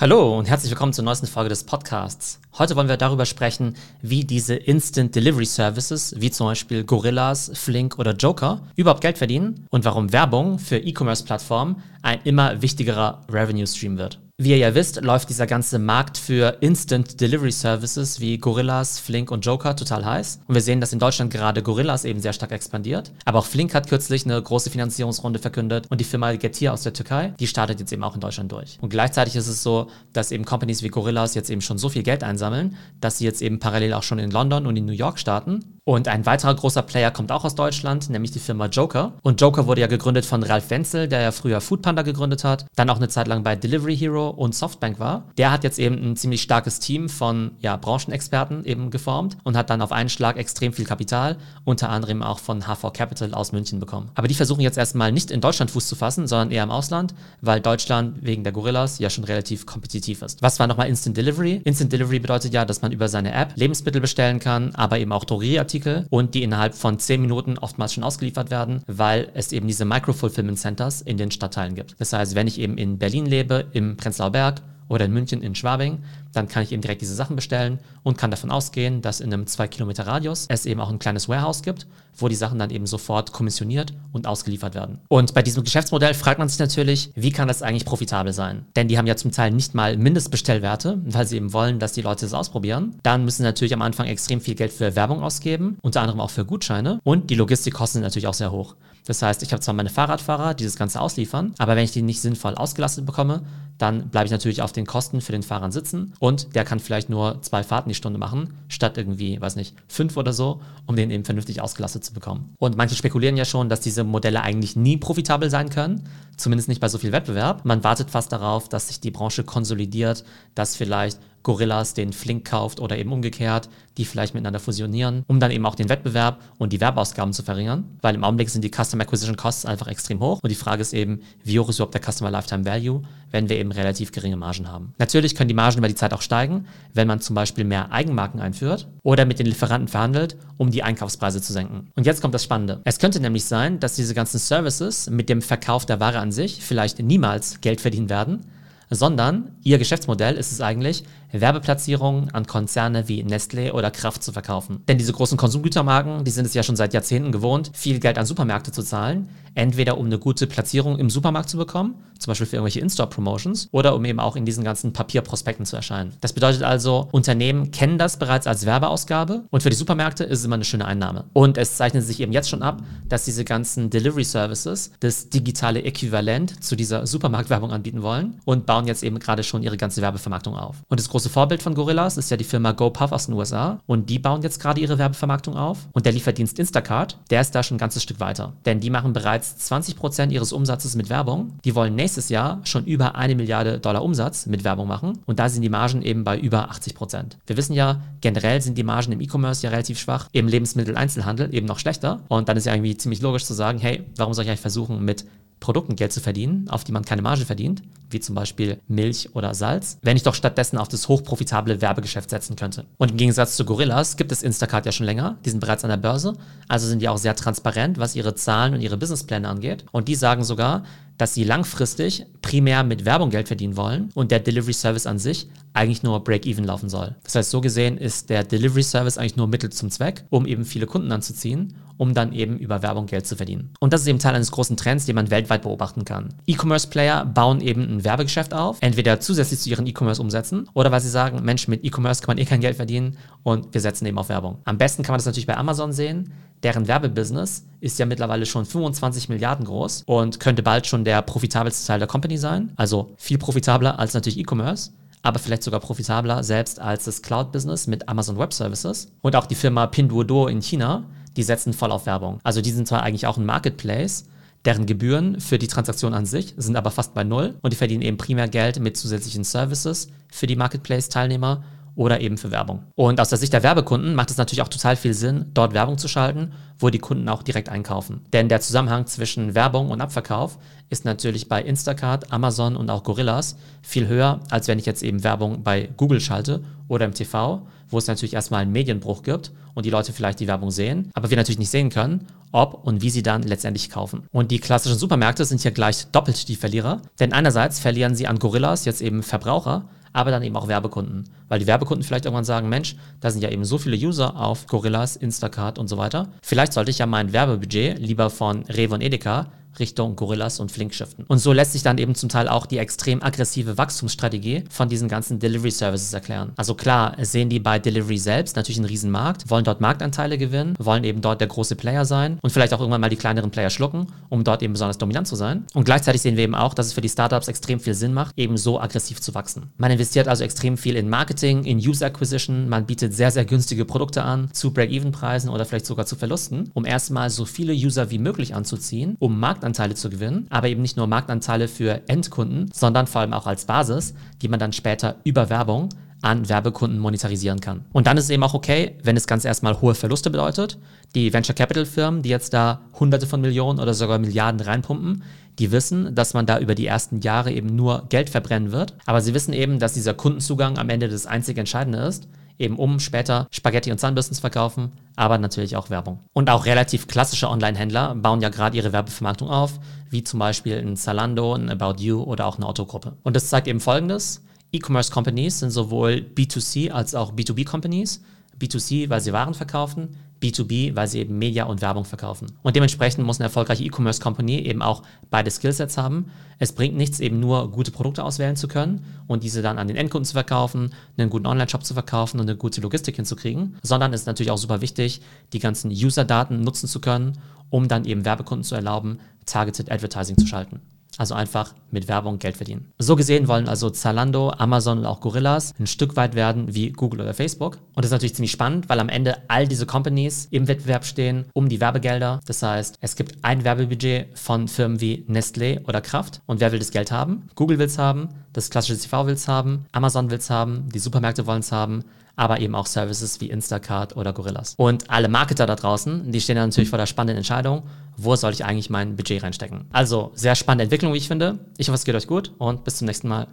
Hallo und herzlich willkommen zur neuesten Folge des Podcasts. Heute wollen wir darüber sprechen, wie diese Instant Delivery Services, wie zum Beispiel Gorillas, Flink oder Joker, überhaupt Geld verdienen und warum Werbung für E-Commerce-Plattformen ein immer wichtigerer Revenue Stream wird. Wie ihr ja wisst, läuft dieser ganze Markt für Instant Delivery Services wie Gorillas, Flink und Joker total heiß. Und wir sehen, dass in Deutschland gerade Gorillas eben sehr stark expandiert. Aber auch Flink hat kürzlich eine große Finanzierungsrunde verkündet und die Firma Getir aus der Türkei, die startet jetzt eben auch in Deutschland durch. Und gleichzeitig ist es so, dass eben Companies wie Gorillas jetzt eben schon so viel Geld einsammeln, dass sie jetzt eben parallel auch schon in London und in New York starten. Und ein weiterer großer Player kommt auch aus Deutschland, nämlich die Firma Joker. Und Joker wurde ja gegründet von Ralf Wenzel, der ja früher Foodpanda gegründet hat, dann auch eine Zeit lang bei Delivery Hero und Softbank war. Der hat jetzt eben ein ziemlich starkes Team von ja, Branchenexperten eben geformt und hat dann auf einen Schlag extrem viel Kapital, unter anderem auch von HV Capital aus München bekommen. Aber die versuchen jetzt erstmal nicht in Deutschland Fuß zu fassen, sondern eher im Ausland, weil Deutschland wegen der Gorillas ja schon relativ kompetitiv ist. Was war nochmal Instant Delivery? Instant Delivery bedeutet ja, dass man über seine App Lebensmittel bestellen kann, aber eben auch Drogerieartikel und die innerhalb von 10 Minuten oftmals schon ausgeliefert werden, weil es eben diese Micro-Fulfillment Centers in den Stadtteilen gibt. Das heißt, wenn ich eben in Berlin lebe, im Prenzlauer Berg oder in München in Schwabing, dann kann ich eben direkt diese Sachen bestellen und kann davon ausgehen, dass in einem 2 Kilometer Radius es eben auch ein kleines Warehouse gibt, wo die Sachen dann eben sofort kommissioniert und ausgeliefert werden. Und bei diesem Geschäftsmodell fragt man sich natürlich, wie kann das eigentlich profitabel sein? Denn die haben ja zum Teil nicht mal Mindestbestellwerte, weil sie eben wollen, dass die Leute das ausprobieren. Dann müssen sie natürlich am Anfang extrem viel Geld für Werbung ausgeben, unter anderem auch für Gutscheine und die Logistikkosten sind natürlich auch sehr hoch. Das heißt, ich habe zwar meine Fahrradfahrer, die das Ganze ausliefern, aber wenn ich die nicht sinnvoll ausgelastet bekomme, dann bleibe ich natürlich auf den Kosten für den Fahrern sitzen und der kann vielleicht nur zwei Fahrten die Stunde machen, statt irgendwie, weiß nicht, fünf oder so, um den eben vernünftig ausgelastet zu bekommen. Und manche spekulieren ja schon, dass diese Modelle eigentlich nie profitabel sein können, zumindest nicht bei so viel Wettbewerb. Man wartet fast darauf, dass sich die Branche konsolidiert, dass vielleicht Gorillas den Flink kauft oder eben umgekehrt, die vielleicht miteinander fusionieren, um dann eben auch den Wettbewerb und die Werbeausgaben zu verringern, weil im Augenblick sind die Customer Acquisition Costs einfach extrem hoch und die Frage ist eben, wie hoch ist überhaupt der Customer Lifetime Value, wenn wir eben relativ geringe Margen haben. Natürlich können die Margen über die Zeit auch steigen, wenn man zum Beispiel mehr Eigenmarken einführt oder mit den Lieferanten verhandelt, um die Einkaufspreise zu senken. Und jetzt kommt das Spannende. Es könnte nämlich sein, dass diese ganzen Services mit dem Verkauf der Ware an sich vielleicht niemals Geld verdienen werden, sondern ihr Geschäftsmodell ist es eigentlich, Werbeplatzierungen an Konzerne wie Nestlé oder Kraft zu verkaufen. Denn diese großen Konsumgütermarken, die sind es ja schon seit Jahrzehnten gewohnt, viel Geld an Supermärkte zu zahlen, entweder um eine gute Platzierung im Supermarkt zu bekommen, zum Beispiel für irgendwelche In-Store-Promotions, oder um eben auch in diesen ganzen Papierprospekten zu erscheinen. Das bedeutet also, Unternehmen kennen das bereits als Werbeausgabe und für die Supermärkte ist es immer eine schöne Einnahme. Und es zeichnet sich eben jetzt schon ab, dass diese ganzen Delivery Services das digitale Äquivalent zu dieser Supermarktwerbung anbieten wollen und bauen jetzt eben gerade schon ihre ganze Werbevermarktung auf. Und das große Vorbild von Gorillas ist ja die Firma GoPuff aus den USA und die bauen jetzt gerade ihre Werbevermarktung auf. Und der Lieferdienst Instacart, der ist da schon ein ganzes Stück weiter. Denn die machen bereits 20% ihres Umsatzes mit Werbung. Die wollen nächstes Jahr schon über eine Milliarde Dollar Umsatz mit Werbung machen. Und da sind die Margen eben bei über 80%. Wir wissen ja, generell sind die Margen im E-Commerce ja relativ schwach, im Lebensmitteleinzelhandel eben noch schlechter. Und dann ist ja irgendwie ziemlich logisch zu sagen, hey, warum soll ich eigentlich versuchen, mit Produkten Geld zu verdienen, auf die man keine Marge verdient, wie zum Beispiel Milch oder Salz, wenn ich doch stattdessen auf das hochprofitable Werbegeschäft setzen könnte. Und im Gegensatz zu Gorillas gibt es Instacart ja schon länger, die sind bereits an der Börse, also sind die auch sehr transparent, was ihre Zahlen und ihre Businesspläne angeht. Und die sagen sogar, dass sie langfristig primär mit Werbung Geld verdienen wollen und der Delivery Service an sich eigentlich nur Break-Even laufen soll. Das heißt, so gesehen ist der Delivery Service eigentlich nur Mittel zum Zweck, um eben viele Kunden anzuziehen, um dann eben über Werbung Geld zu verdienen. Und das ist eben Teil eines großen Trends, den man weltweit beobachten kann. E-Commerce-Player bauen eben ein Werbegeschäft auf, entweder zusätzlich zu ihren E-Commerce-Umsätzen oder weil sie sagen, Mensch, mit E-Commerce kann man eh kein Geld verdienen und wir setzen eben auf Werbung. Am besten kann man das natürlich bei Amazon sehen. Deren Werbebusiness ist ja mittlerweile schon 25 Milliarden groß und könnte bald schon der profitabelste Teil der Company sein. Also viel profitabler als natürlich E-Commerce aber vielleicht sogar profitabler selbst als das Cloud-Business mit Amazon Web Services. Und auch die Firma Pinduoduo in China, die setzen voll auf Werbung. Also die sind zwar eigentlich auch ein Marketplace, deren Gebühren für die Transaktion an sich sind aber fast bei Null und die verdienen eben primär Geld mit zusätzlichen Services für die Marketplace-Teilnehmer oder eben für Werbung. Und aus der Sicht der Werbekunden macht es natürlich auch total viel Sinn, dort Werbung zu schalten, wo die Kunden auch direkt einkaufen. Denn der Zusammenhang zwischen Werbung und Abverkauf ist natürlich bei Instacart, Amazon und auch Gorillas viel höher, als wenn ich jetzt eben Werbung bei Google schalte oder im TV, wo es natürlich erstmal einen Medienbruch gibt und die Leute vielleicht die Werbung sehen, aber wir natürlich nicht sehen können, ob und wie sie dann letztendlich kaufen. Und die klassischen Supermärkte sind hier gleich doppelt die Verlierer, denn einerseits verlieren sie an Gorillas jetzt eben Verbraucher, aber dann eben auch Werbekunden. Weil die Werbekunden vielleicht irgendwann sagen, Mensch, da sind ja eben so viele User auf Gorillas, Instacart und so weiter. Vielleicht sollte ich ja mein Werbebudget lieber von Rewe und Edeka Richtung Gorillas und Flink shiften. Und so lässt sich dann eben zum Teil auch die extrem aggressive Wachstumsstrategie von diesen ganzen Delivery Services erklären. Also klar, sehen die bei Delivery selbst natürlich einen riesen Markt, wollen dort Marktanteile gewinnen, wollen eben dort der große Player sein und vielleicht auch irgendwann mal die kleineren Player schlucken, um dort eben besonders dominant zu sein. Und gleichzeitig sehen wir eben auch, dass es für die Startups extrem viel Sinn macht, eben so aggressiv zu wachsen. Man investiert also extrem viel in Marketing, in User Acquisition, man bietet sehr, sehr günstige Produkte an, zu Break-Even-Preisen oder vielleicht sogar zu Verlusten, um erstmal so viele User wie möglich anzuziehen, um Marktanteile Marktanteile zu gewinnen, aber eben nicht nur Marktanteile für Endkunden, sondern vor allem auch als Basis, die man dann später über Werbung an Werbekunden monetarisieren kann. Und dann ist es eben auch okay, wenn es ganz erstmal hohe Verluste bedeutet. Die Venture Capital Firmen, die jetzt da hunderte von Millionen oder sogar Milliarden reinpumpen, die wissen, dass man da über die ersten Jahre eben nur Geld verbrennen wird. Aber sie wissen eben, dass dieser Kundenzugang am Ende das einzig Entscheidende ist eben um später Spaghetti und Zahnbürsten zu verkaufen, aber natürlich auch Werbung. Und auch relativ klassische Online-Händler bauen ja gerade ihre Werbevermarktung auf, wie zum Beispiel ein Zalando, ein About You oder auch eine Autogruppe. Und das zeigt eben folgendes. E-Commerce Companies sind sowohl B2C als auch B2B Companies. B2C, weil sie Waren verkaufen, B2B, weil sie eben Media und Werbung verkaufen. Und dementsprechend muss eine erfolgreiche E-Commerce Company eben auch beide Skillsets haben. Es bringt nichts, eben nur gute Produkte auswählen zu können und diese dann an den Endkunden zu verkaufen, einen guten Online-Shop zu verkaufen und eine gute Logistik hinzukriegen, sondern es ist natürlich auch super wichtig, die ganzen User-Daten nutzen zu können, um dann eben Werbekunden zu erlauben, Targeted Advertising zu schalten. Also einfach mit Werbung Geld verdienen. So gesehen wollen also Zalando, Amazon und auch Gorillas ein Stück weit werden wie Google oder Facebook. Und das ist natürlich ziemlich spannend, weil am Ende all diese Companies im Wettbewerb stehen um die Werbegelder. Das heißt, es gibt ein Werbebudget von Firmen wie Nestlé oder Kraft. Und wer will das Geld haben? Google will es haben, das klassische TV will es haben, Amazon will es haben, die Supermärkte wollen es haben aber eben auch Services wie Instacart oder Gorillas. Und alle Marketer da draußen, die stehen natürlich vor der spannenden Entscheidung, wo soll ich eigentlich mein Budget reinstecken. Also sehr spannende Entwicklung, wie ich finde. Ich hoffe, es geht euch gut und bis zum nächsten Mal.